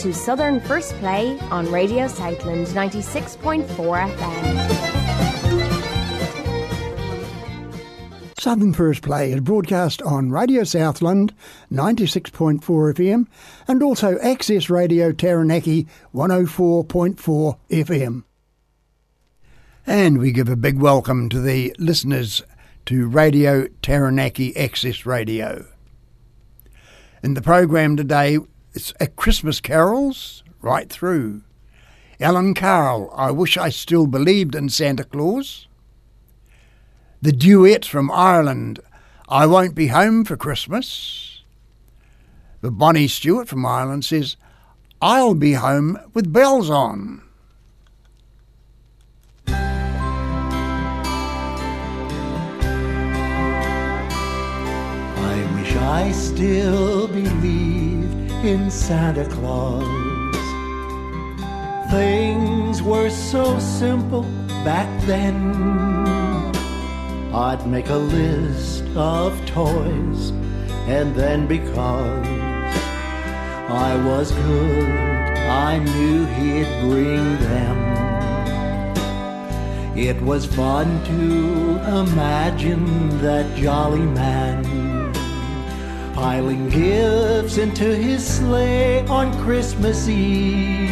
To Southern First Play on Radio Southland 96.4 FM. Southern First Play is broadcast on Radio Southland 96.4 FM and also Access Radio Taranaki 104.4 FM. And we give a big welcome to the listeners to Radio Taranaki Access Radio. In the program today, it's a Christmas carols right through. Alan Carl, I Wish I Still Believed in Santa Claus. The duet from Ireland, I Won't Be Home for Christmas. The Bonnie Stewart from Ireland says, I'll be home with bells on. I wish I still believed in Santa Claus. Things were so simple back then. I'd make a list of toys, and then because I was good, I knew he'd bring them. It was fun to imagine that jolly man piling gifts into his sleigh on Christmas Eve.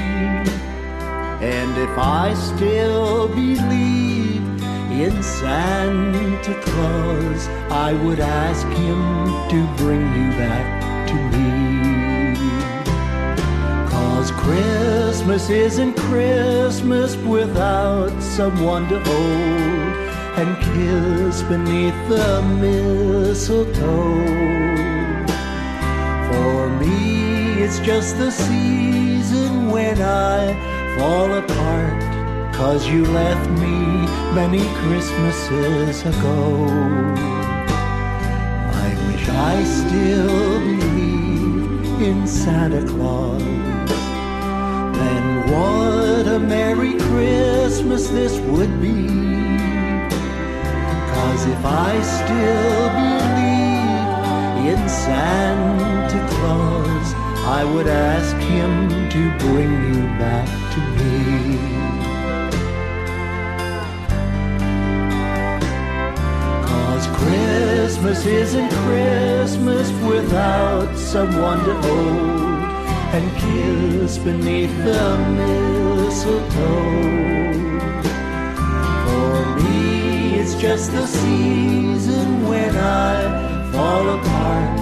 And if I still believe in Santa Claus, I would ask him to bring you back to me. Cause Christmas isn't Christmas without someone to hold and kiss beneath the mistletoe. It's just the season when I fall apart. Cause you left me many Christmases ago. I wish I still believed in Santa Claus. Then what a Merry Christmas this would be. Cause if I still believe in Santa Claus, I would ask him to bring you back to me. Cause Christmas isn't Christmas without someone to hold and kiss beneath the mistletoe. For me, it's just the season when I fall apart.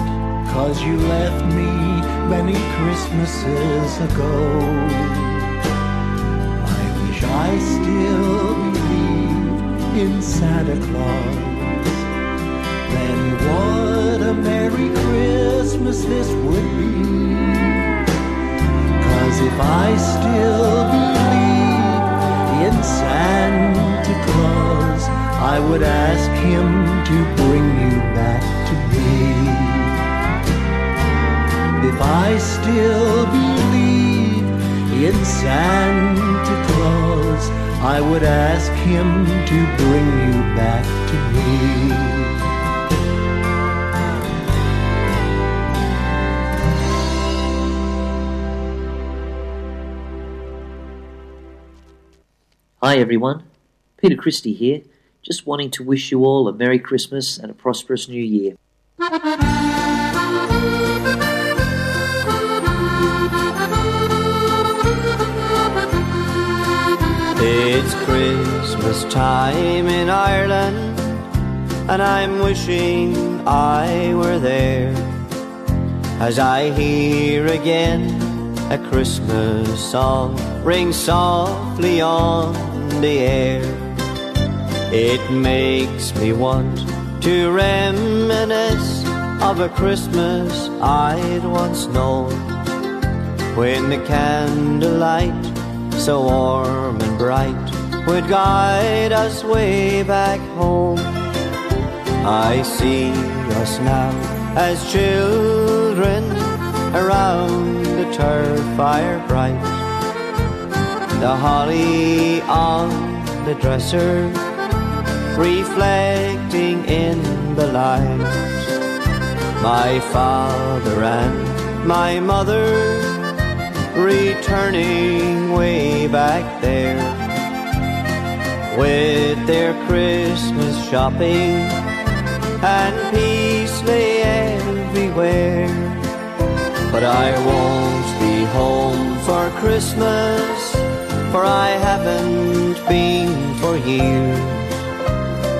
Cause you left me many Christmases ago. I wish I still believed in Santa Claus. Then what a Merry Christmas this would be. Cause if I still believe in Santa Claus, I would ask him to bring you back to me. I still believe in Santa Claus, I would ask him to bring you back to me. Hi everyone, Peter Christie here, just wanting to wish you all a Merry Christmas and a prosperous New Year. It's Christmas time in Ireland, and I'm wishing I were there. As I hear again a Christmas song ring softly on the air, it makes me want to reminisce of a Christmas I'd once known when the candlelight, so warm and bright, would guide us way back home. I see us now as children around the turf fire bright. The holly on the dresser reflecting in the light. My father and my mother returning way back there with their Christmas shopping and peace lay everywhere. But I won't be home for Christmas, for I haven't been for years.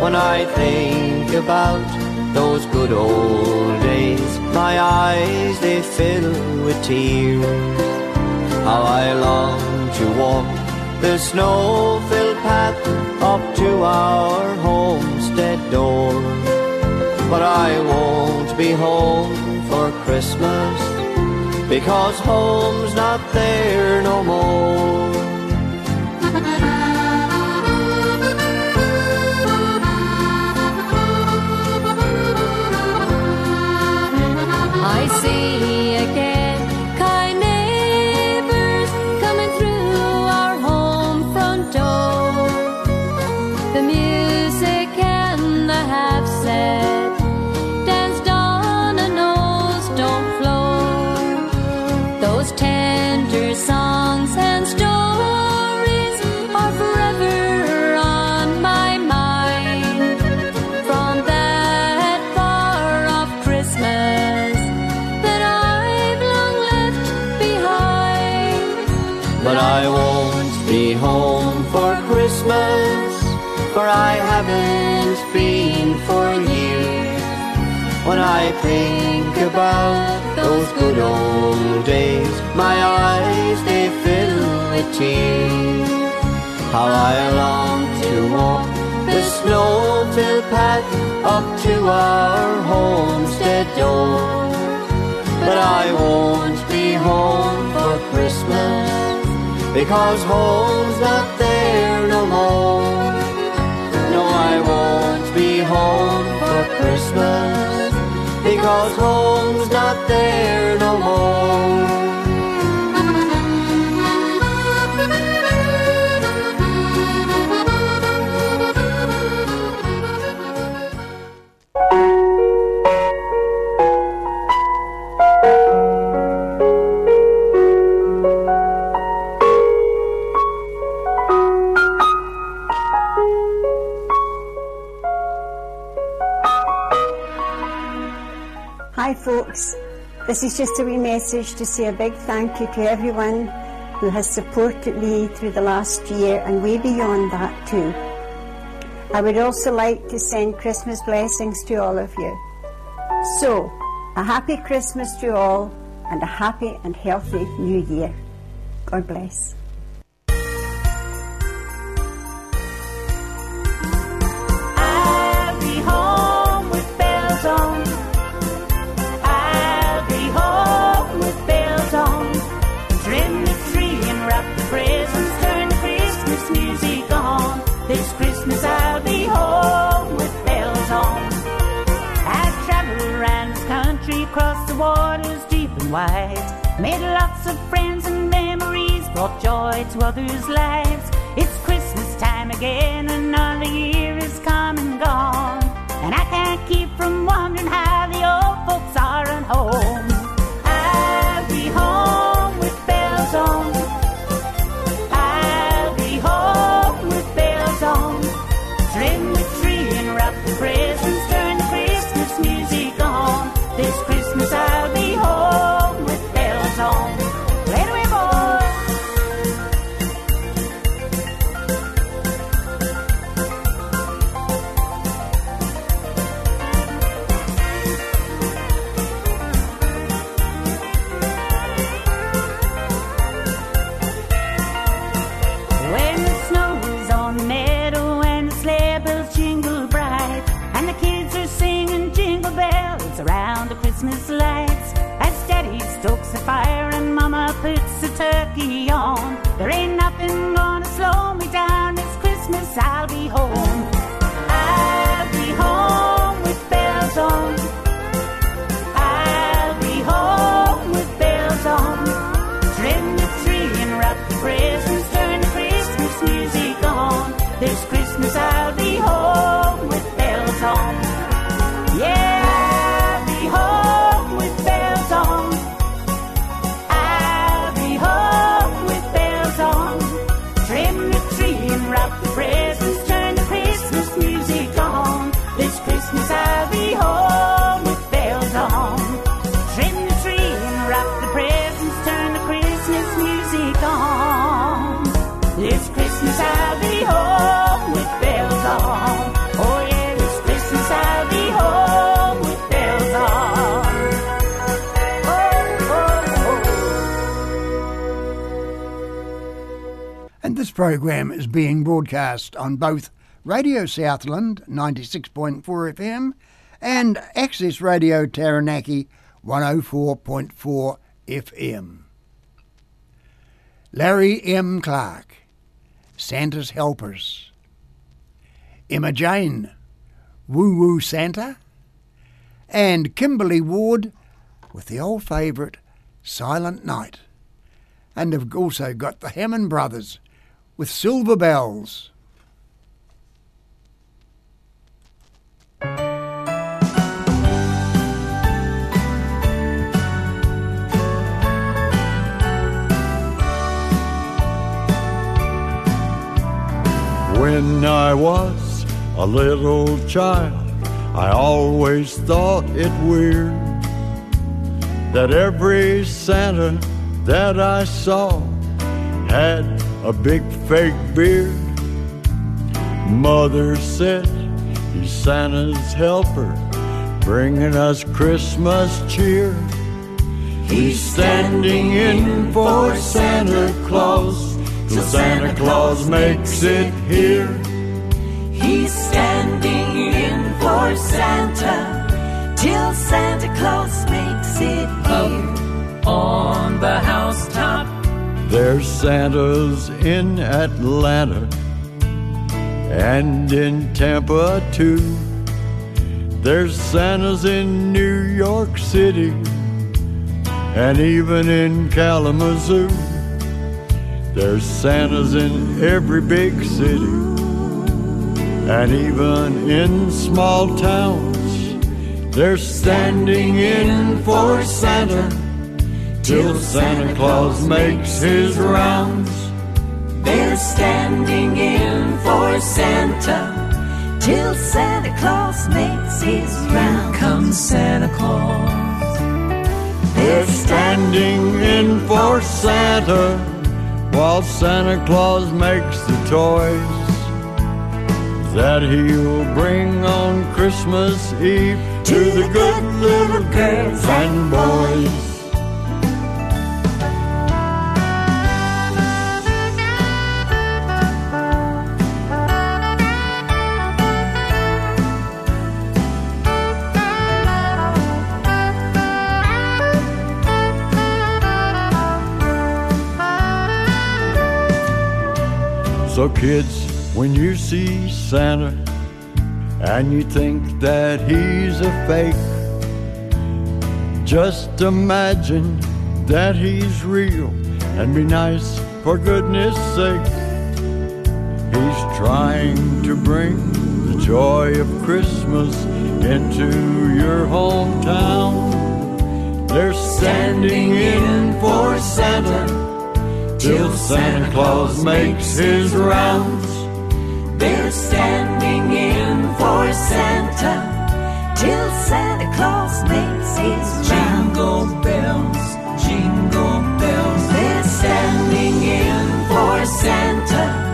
When I think about those good old days, my eyes they fill with tears. How I long to walk the snow-filled path up to our homestead door. But I won't be home for Christmas because home's not there no more. When I think about those good old days, my eyes they fill with tears. How I long to walk the snow-filled path up to our homestead door. But I won't be home for Christmas because home's not there no more. No, I won't be home for Christmas because home's not there no more. Folks. This is just a wee message to say a big thank you to everyone who has supported me through the last year and way beyond that, too. I would also like to send Christmas blessings to all of you. So, a happy Christmas to all and a happy and healthy new year. God bless. I'll be home with bells on. Music on. This Christmas I'll be home with bells on. I've traveled around this country, across the waters deep and wide. Made lots of friends and memories, brought joy to others' lives. It's Christmas time again, another year Stokes the fire and Mama puts the turkey on. There ain't nothing program is being broadcast on both Radio Southland 96.4 FM and Access Radio Taranaki 104.4 FM. Larry M. Clark, Santa's Helpers. Emma Jane, Woo Woo Santa. And Kimberly Ward with the old favourite Silent Night. And have also got the Hammond Brothers with Silver Bells. When I was a little child, I always thought it weird that every Santa that I saw had a big fake beard. Mother said he's Santa's helper, bringing us Christmas cheer. He's standing in for Santa Claus till Santa Claus makes it here. He's standing in for Santa till Santa Claus makes it here. on the housetop. There's Santas in Atlanta and in Tampa too. There's Santas in New York City and even in Kalamazoo. There's Santas in every big city and even in small towns. They're standing in for Santa till Santa Claus makes his rounds. They're standing in for Santa till Santa Claus makes his rounds. Comes Santa Claus. They're standing in for Santa while Santa Claus makes the toys that he'll bring on Christmas Eve to the good little girls and boys. So, kids, when you see Santa and you think that he's a fake, just imagine that he's real and be nice for goodness sake. He's trying to bring the joy of Christmas into your hometown. They're standing in for Santa till Santa Claus makes his rounds. They're standing in for Santa till Santa Claus makes his round. Jingle bells, jingle bells. They're standing in for Santa.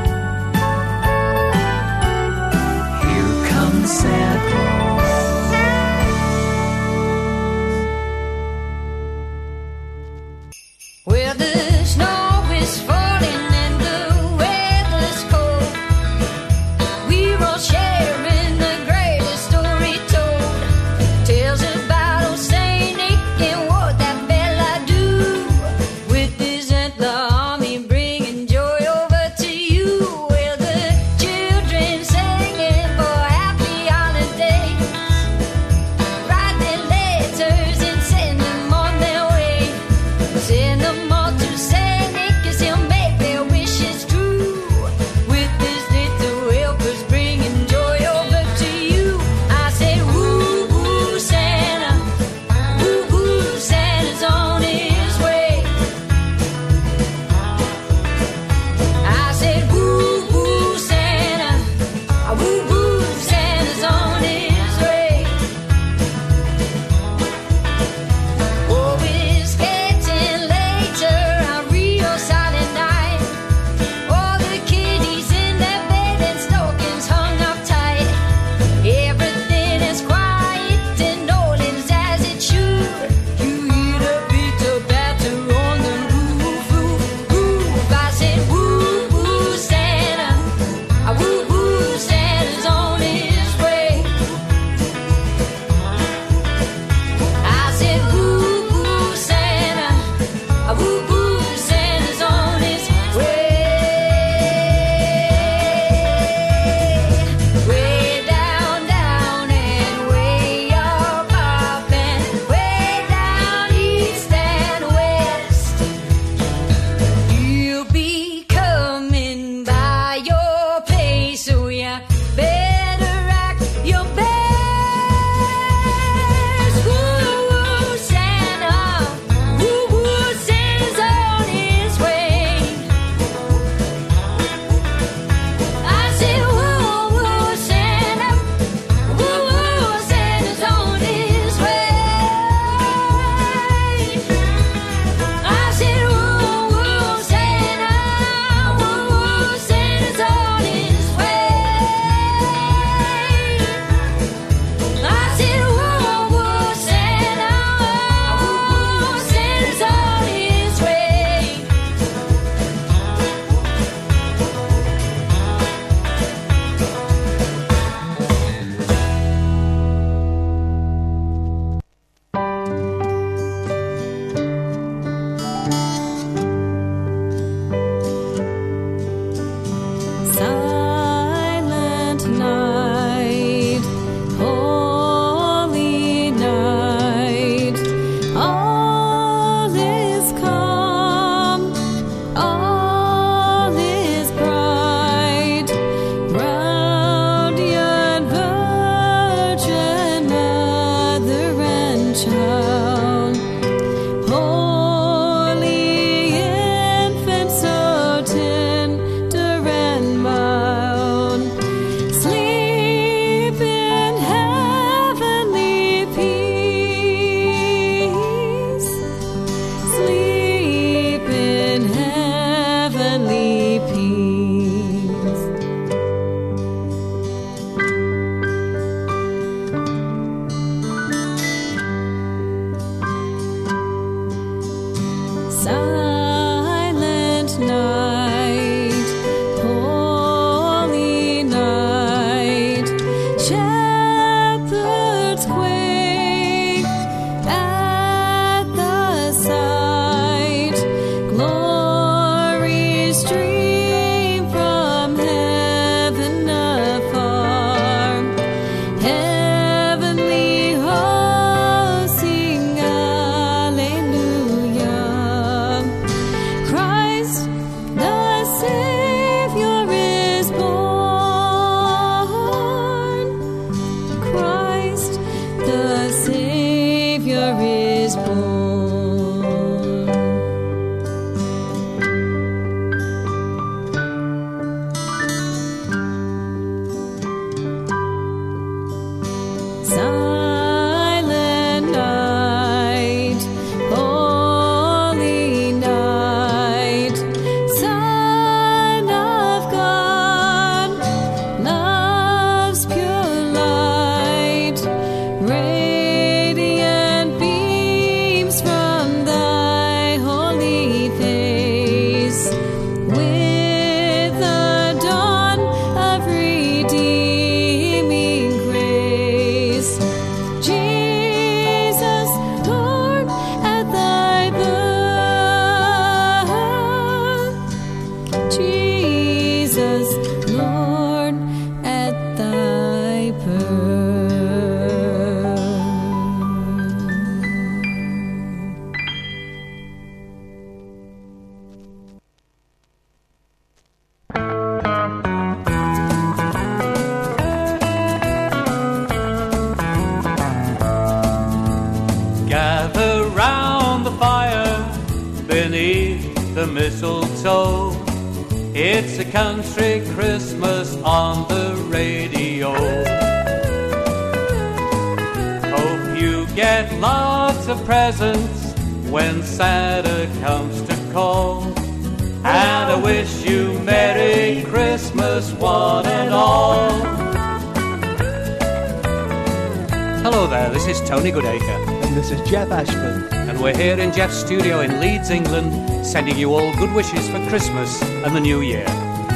Studio in Leeds, England, sending you all good wishes for Christmas and the New Year.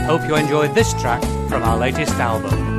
Hope you enjoyed this track from our latest album.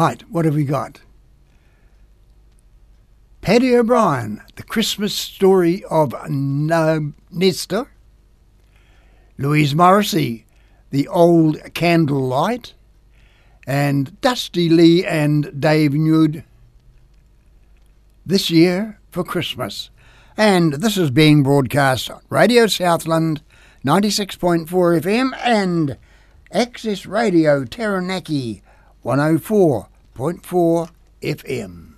Right, what have we got? Paddy O'Brien, The Christmas Story of no- Nestor. Louise Morrissey, The Old Candle Light. And Dusty Lee and Dave Nude, This Year for Christmas. And this is being broadcast on Radio Southland 96.4 FM and Access Radio Taranaki oh 104.4 FM.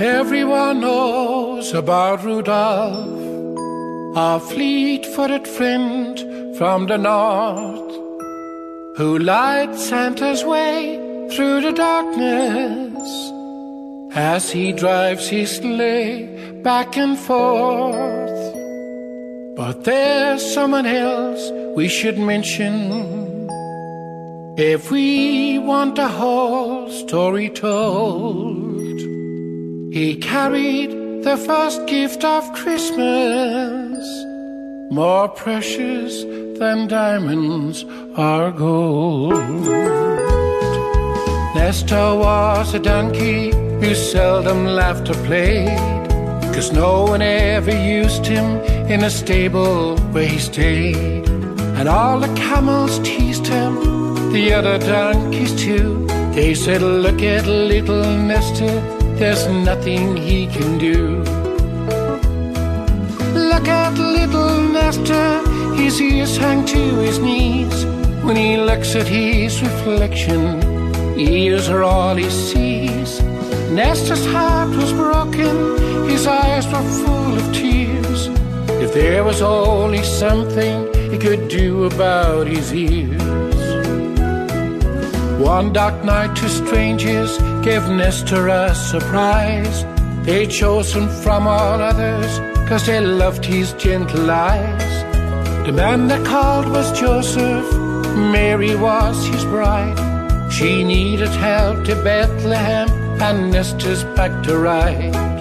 Everyone knows about Rudolph, our fleet footed friend from the north, who lights Santa's way through the darkness as he drives his sleigh back and forth. But there's someone else we should mention if we want the whole story told. He carried the first gift of Christmas, more precious than diamonds or gold. Nestor was a donkey who seldom laughed or played, cause no one ever used him in a stable where he stayed. And all the camels teased him, the other donkeys too. They said, Look at little Nestor, there's nothing he can do. Look at little Nestor, his ears hang to his knees. When he looks at his reflection, ears are all he sees. Nestor's heart was broken, his eyes were full of tears. If there was only something he could do about his ears. One dark night, two strangers gave Nestor a surprise. They chose him from all others, cause they loved his gentle eyes. The man they called was Joseph, Mary was his bride. She needed help to Bethlehem, and Nestor's back to ride.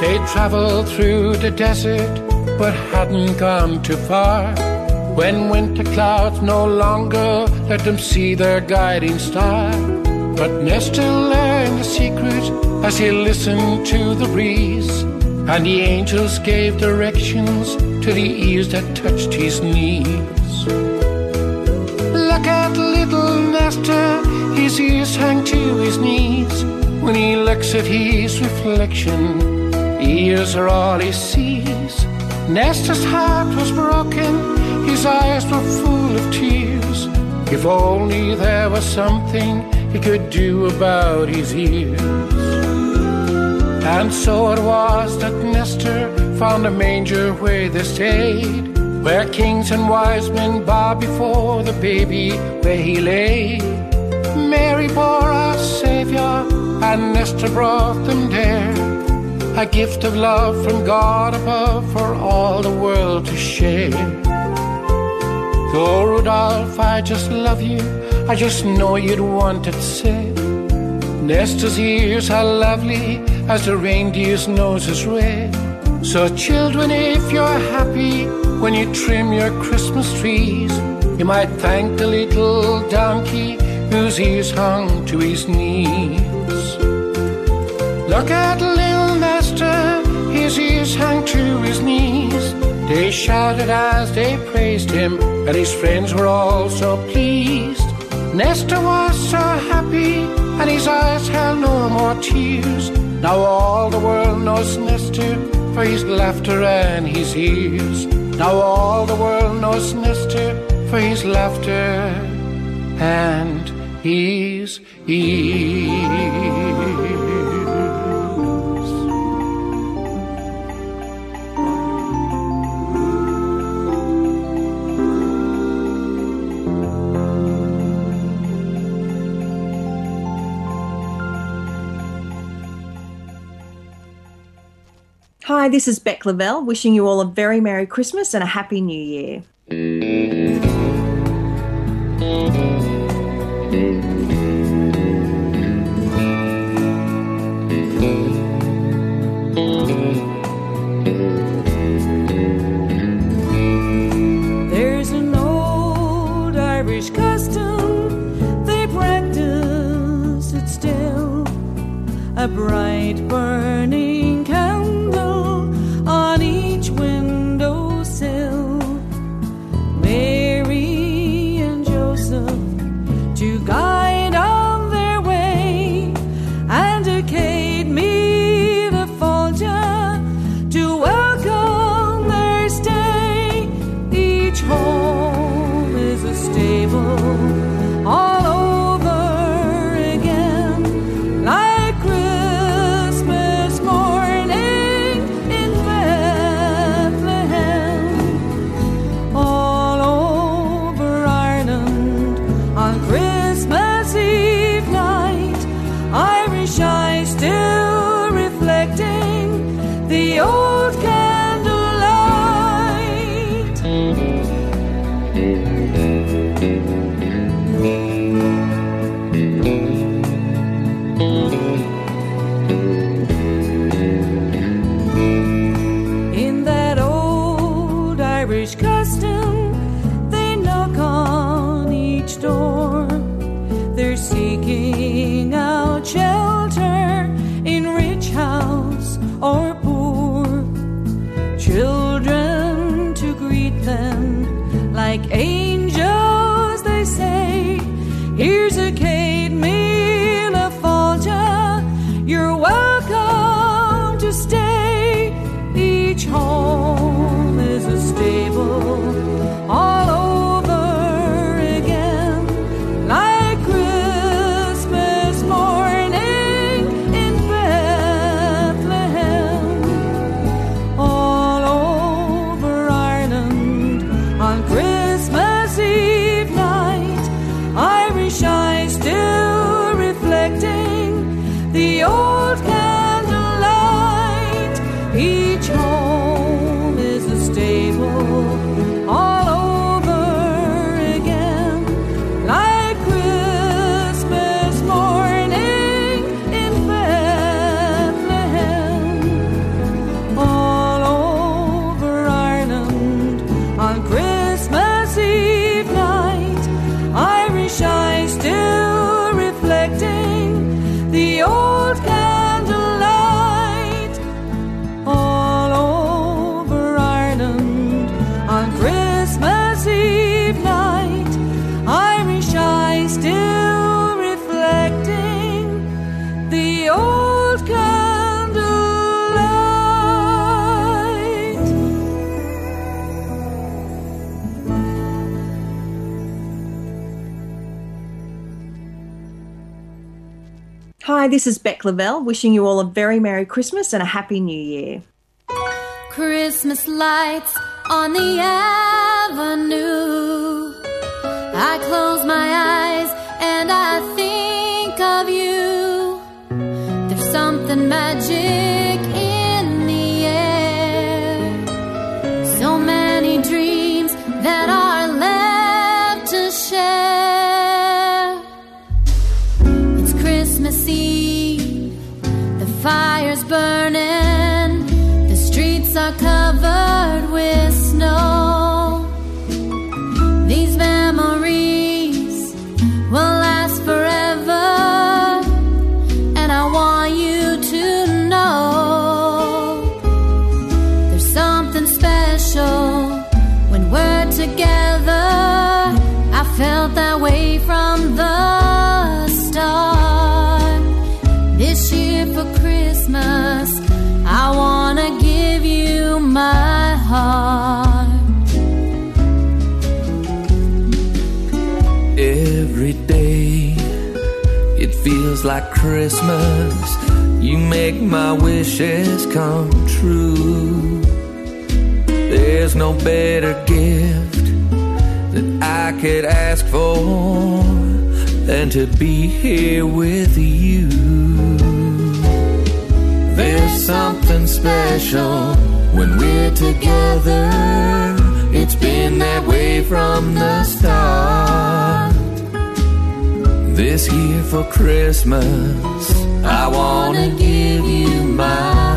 They traveled through the desert, but hadn't gone too far. When winter clouds no longer let them see their guiding star. But Nestor learned the secret as he listened to the breeze, and the angels gave directions to the ears that touched his knees. Look at little Nestor, his ears hang to his knees. When he looks at his reflection, ears are all he sees. Nestor's heart was broken, his eyes were full of tears. If only there was something he could do about his ears. And so it was that Nestor found a manger where they stayed, where kings and wise men bowed before the baby where he lay. Mary bore our Savior, and Nestor brought them there. A gift of love from God above for all the world to share. Oh, Rudolph, I just love you. I just know you'd want it said. Nestor's ears are lovely as the reindeer's nose is red. So, children, if you're happy when you trim your Christmas trees, you might thank the little donkey whose ears hung to his knees. Look at They shouted as they praised him, and his friends were all so pleased. Nestor was so happy, and his eyes held no more tears. Now all the world knows Nestor for his laughter and his ears. Now all the world knows Nestor for his laughter and his ears. Hi, this is Beck Lavelle, wishing you all a very Merry Christmas and a Happy New Year. There's an old Irish custom, they practice it still. A bright like angels, they say, Here's a cake. Hi, this is Beck Lavelle wishing you all a very Merry Christmas and a Happy New Year. Christmas lights on the avenue. I close my eyes and I think of you. There's something magic. Christmas. You make my wishes come true. There's no better gift that I could ask for than to be here with you. There's something special when we're together. It's been that way from the start. This year for Christmas, I wanna give you my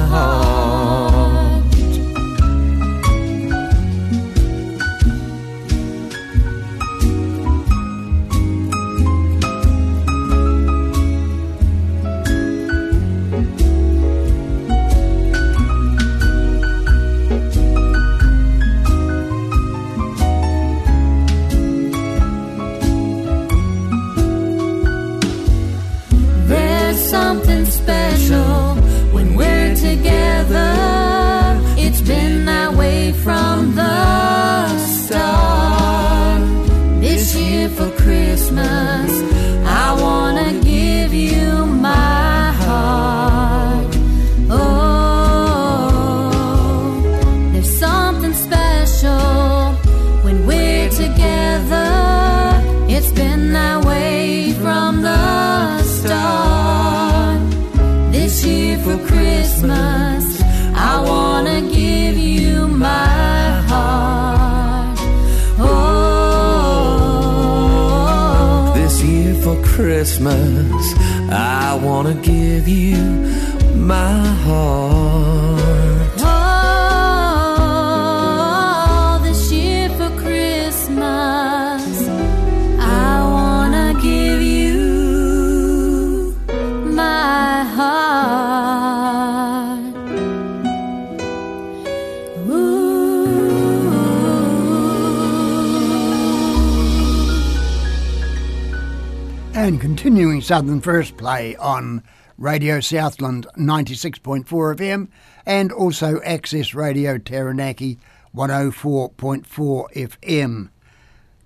Southern First Play on Radio Southland 96.4 FM and also Access Radio Taranaki 104.4 FM.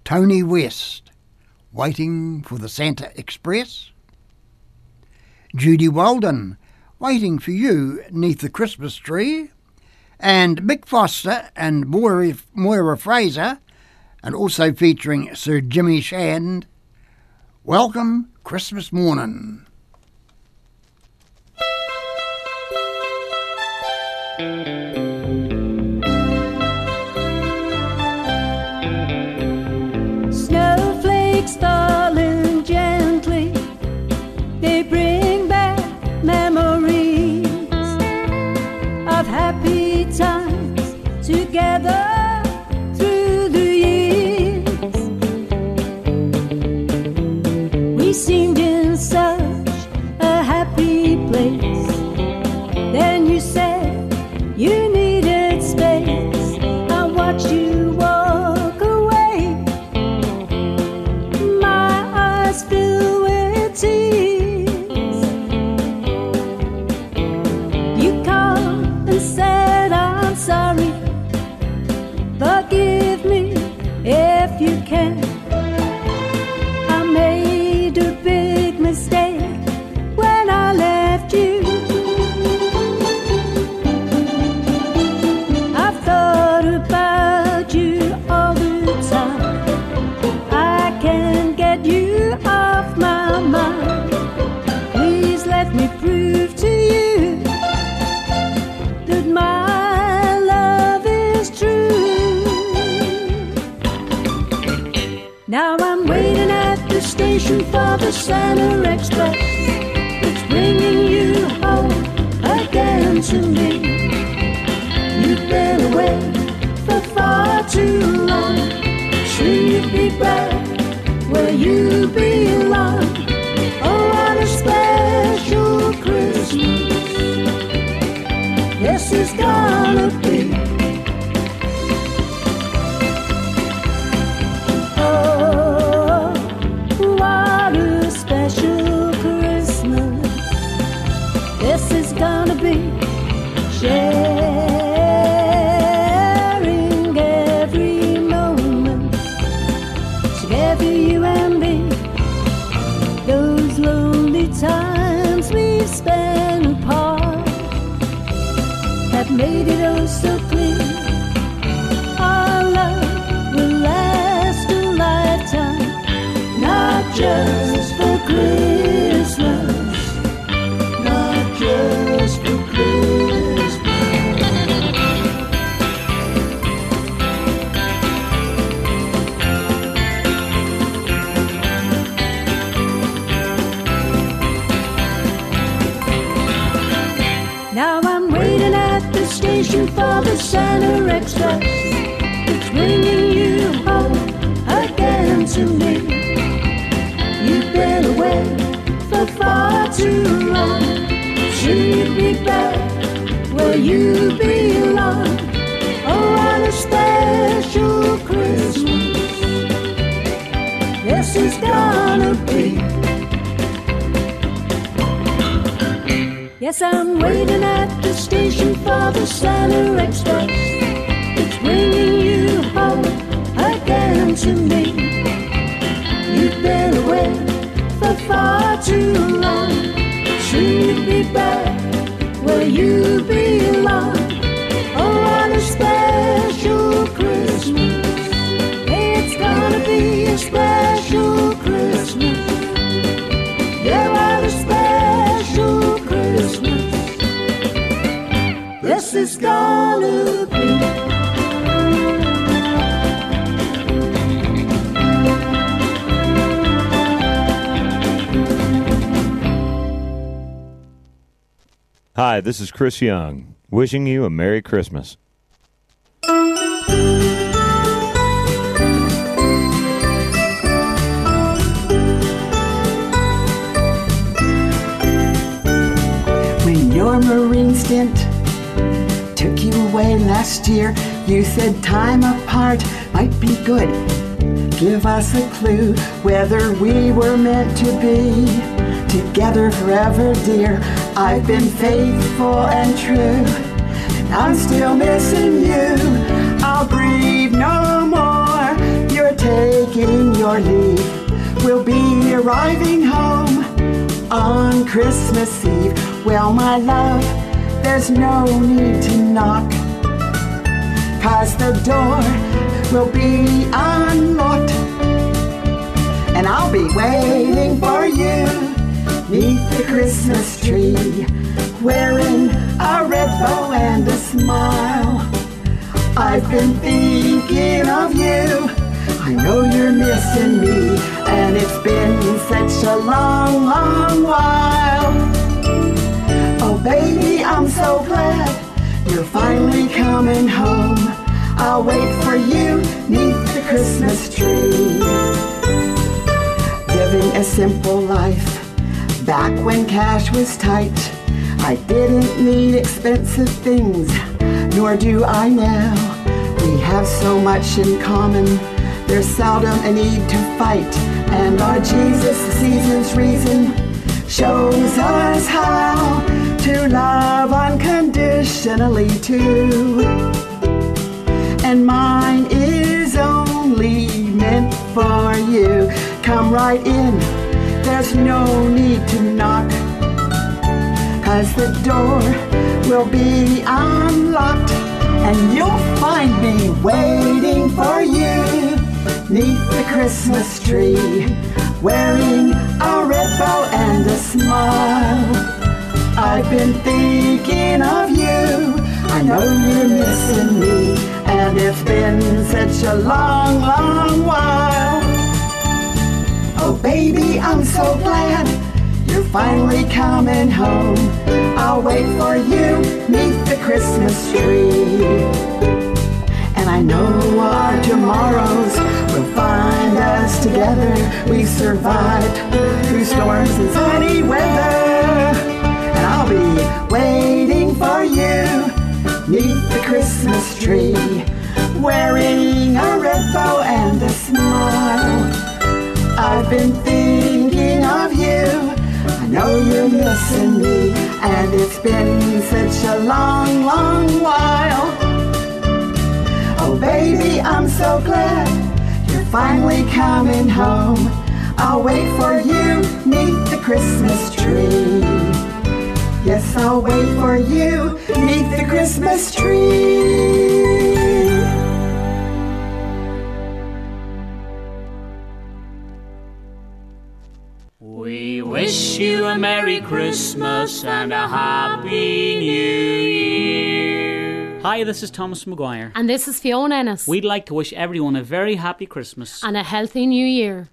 Tony West, Waiting for the Santa Express. Judy Walden, Waiting for You Neath the Christmas Tree. And Mick Foster and Moira, Moira Fraser, and also featuring Sir Jimmy Shand. Welcome Christmas morning. The Santa Express. It's bringing you home again to me. You've been away Hi, this is Chris Young, wishing you a Merry Christmas. When your Marine stint took you away last year, you said time apart might be good. Give us a clue whether we were meant to be together forever, dear. I've been faithful and true, I'm still missing you. I'll grieve no more. You're taking your leave. We'll be arriving home on Christmas Eve. Well, my love, there's no need to knock. Cause the door will be unlocked. And I'll be waiting for you neath the Christmas tree, wearing a red bow and a smile. I've been thinking of you. I know you're missing me, and it's been such a long, long while. Oh, baby, I'm so glad you're finally coming home. I'll wait for you neath the Christmas tree. Living a simple life back when cash was tight. I didn't need expensive things, nor do I now. We have so much in common, there's seldom a need to fight. And our Jesus, season's reason, shows us how to love unconditionally too. And mine is only meant for you. Come right in, there's no need to knock. Cause the door will be unlocked, and you'll find me waiting for you neath the Christmas tree, wearing a red bow and a smile. I've been thinking of you. I know you're missing me, and it's been such a long, long while. Oh, baby, I'm so glad you're finally coming home. I'll wait for you neath the Christmas tree. And I know our tomorrows will find us together. We survived through storms and sunny weather. Be waiting for you neath the Christmas tree, wearing a red bow and a smile. I've been thinking of you. I know you're missing me, and it's been such a long, long while. Oh, baby, I'm so glad you're finally coming home. I'll wait for you neath the Christmas tree. Yes, I'll wait for you neath the Christmas tree. We wish you a Merry Christmas and a Happy New Year. Hi, this is Thomas McGuire. And this is Fiona Ennis. We'd like to wish everyone a very happy Christmas. And a healthy New Year.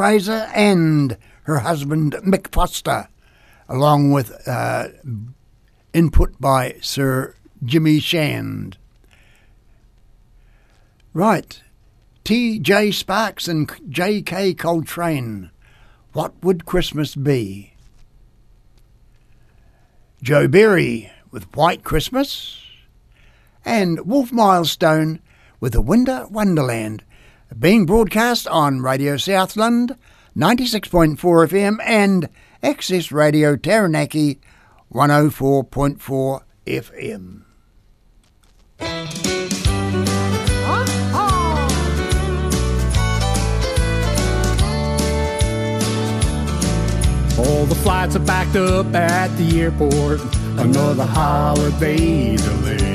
Fraser and her husband Mick Foster, along with uh, input by Sir Jimmy Shand. Right, T.J. Sparks and J.K. Coltrane. What would Christmas be? Joe Berry with White Christmas, and Wolf Milestone with The Winter Wonderland being broadcast on Radio Southland 96.4 FM and Access Radio Taranaki 104.4 FM. All the flights are backed up at the airport. Another holiday delay.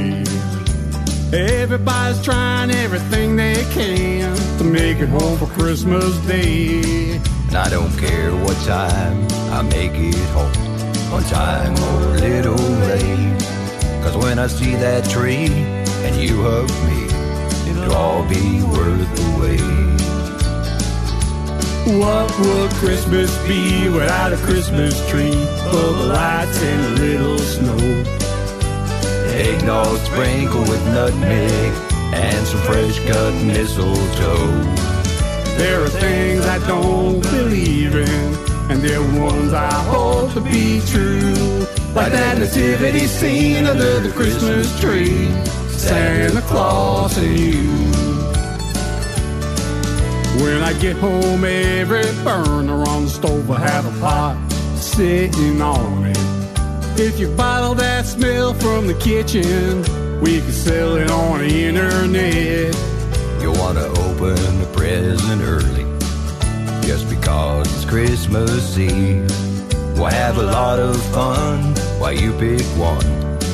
Everybody's trying everything they can to make it home for Christmas Day. And I don't care what time I make it home, on time or a little late. Cause when I see that tree and you hug me, it'll all be worth the wait. What would Christmas be without a Christmas tree full of lights and a little snow? Eggnog sprinkled with nutmeg and some fresh cut mistletoe. There are things I don't believe in, and there are ones I hold to be true. Like that nativity scene under the Christmas tree, Santa Claus and you. When I get home, every burner on the stove will have a pot sitting on it. If you bottle that smell from the kitchen, we can sell it on the internet. You wanna open a present early just because it's Christmas Eve. We'll have a lot of fun while you pick one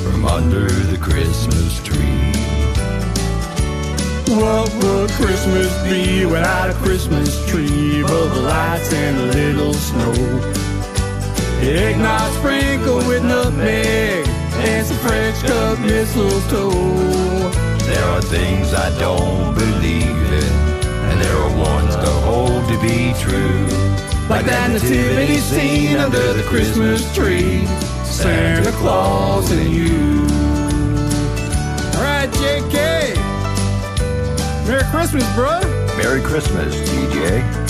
from under the Christmas tree. What would Christmas be without a Christmas tree, bubble lights and a little snow? Eggnog sprinkled with nutmeg and some French cut mistletoe. There are things I don't believe in, and there are ones to hold to be true. Like that nativity scene under the Christmas tree, Santa Claus and you. All right, JK. Merry Christmas, bro. Merry Christmas, TJ.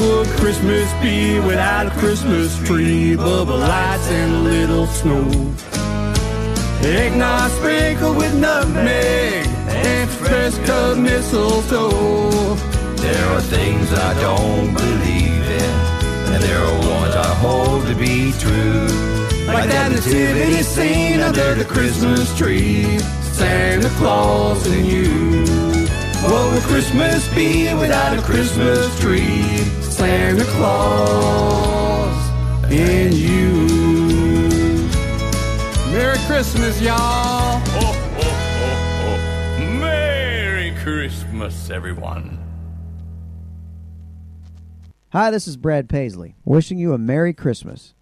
Would Christmas be without a Christmas tree, bubble lights and a little snow? Eggnog sprinkled with nutmeg and fresh cut mistletoe. There are things I don't believe in, and there are ones I hold to be true. Like that nativity scene under the Christmas tree, Santa Claus and you. What would Christmas be without a Christmas tree? Santa Claus and you. Merry Christmas, y'all. Merry Christmas, everyone. Hi, this is Brad Paisley, wishing you a Merry Christmas.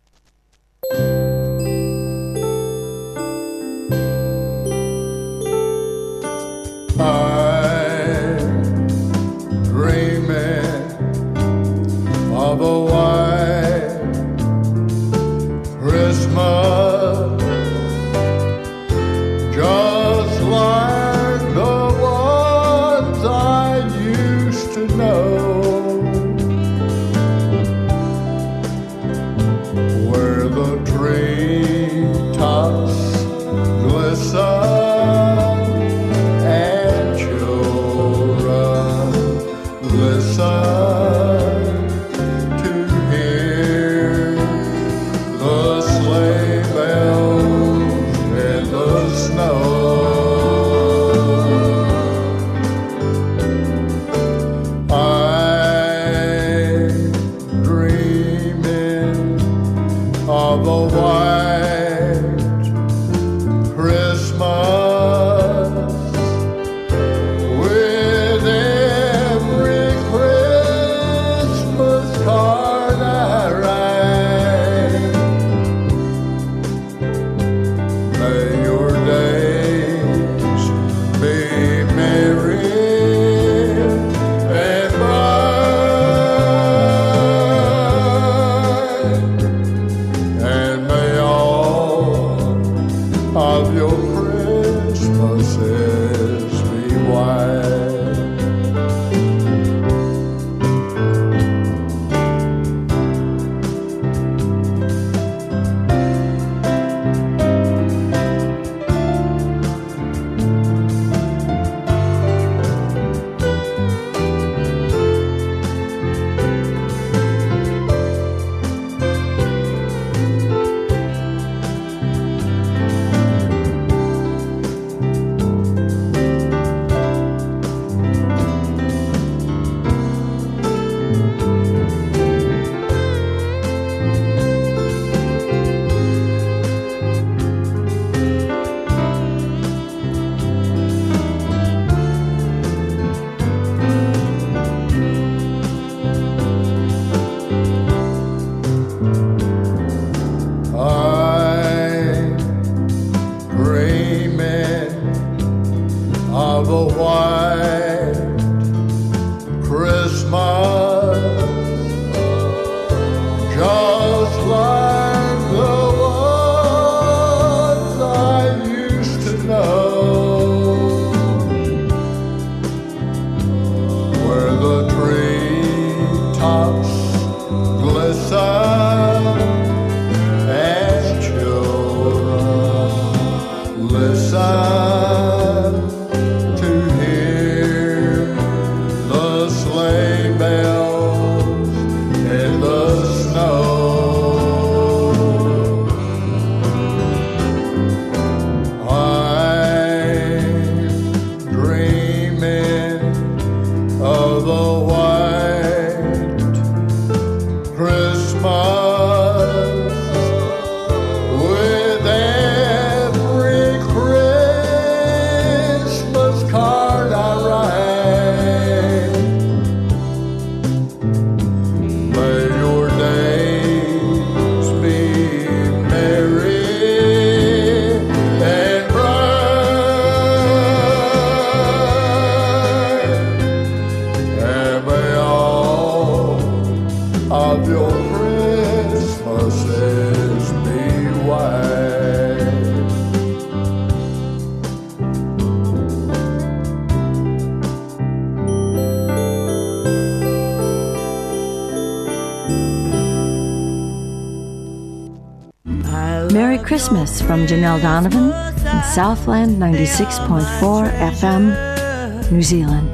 From Janelle Donovan in Southland 96.4 FM, New Zealand.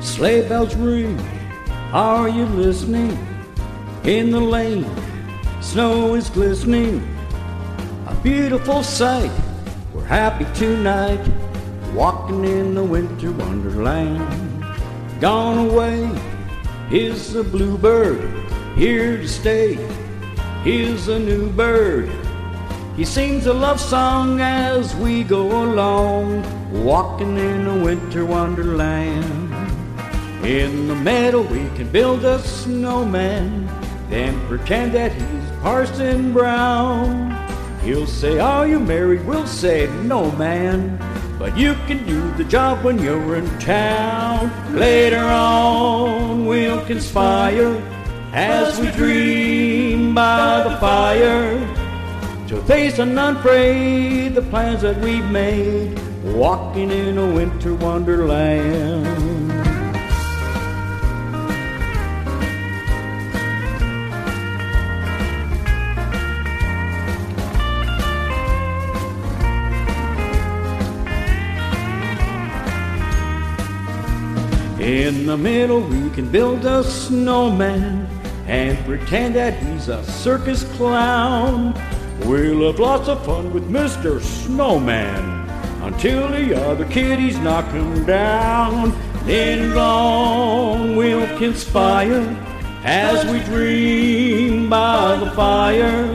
Sleigh bells ring, are you listening? In the lane, snow is glistening, a beautiful sight. We're happy tonight, walking in the winter wonderland. Gone away is the bluebird, here to stay. Here's a new bird. He sings a love song as we go along, walking in a winter wonderland. In the meadow we can build a snowman, then pretend that he's Parson Brown. He'll say, Are you married? We'll say, No, man. But you can do the job when you're in town. Later on, we'll conspire as we dream by the fire to face and unafraid the plans that we've made, walking in a winter wonderland. In the middle, we can build a snowman and pretend that he's a circus clown. We'll have lots of fun with Mr. Snowman until the other kiddies knock him down. Then long we'll conspire as we dream by the fire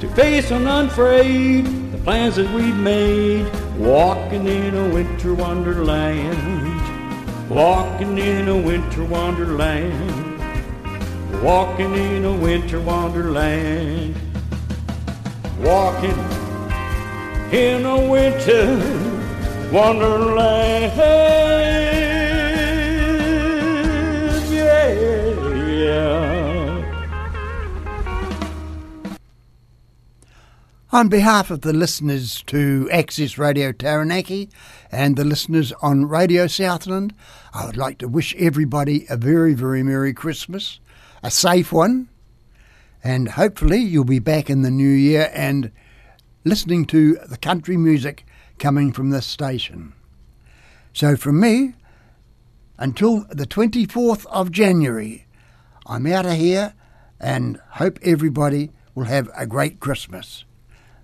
to face unafraid the plans that we've made, walking in a winter wonderland. Walking in a winter wonderland. Walking in a winter wonderland. Walking in a winter wonderland. On behalf of the listeners to Access Radio Taranaki and the listeners on Radio Southland, I would like to wish everybody a very, very Merry Christmas, a safe one, and hopefully you'll be back in the new year and listening to the country music coming from this station. So from me, until the 24th of January, I'm out of here and hope everybody will have a great Christmas.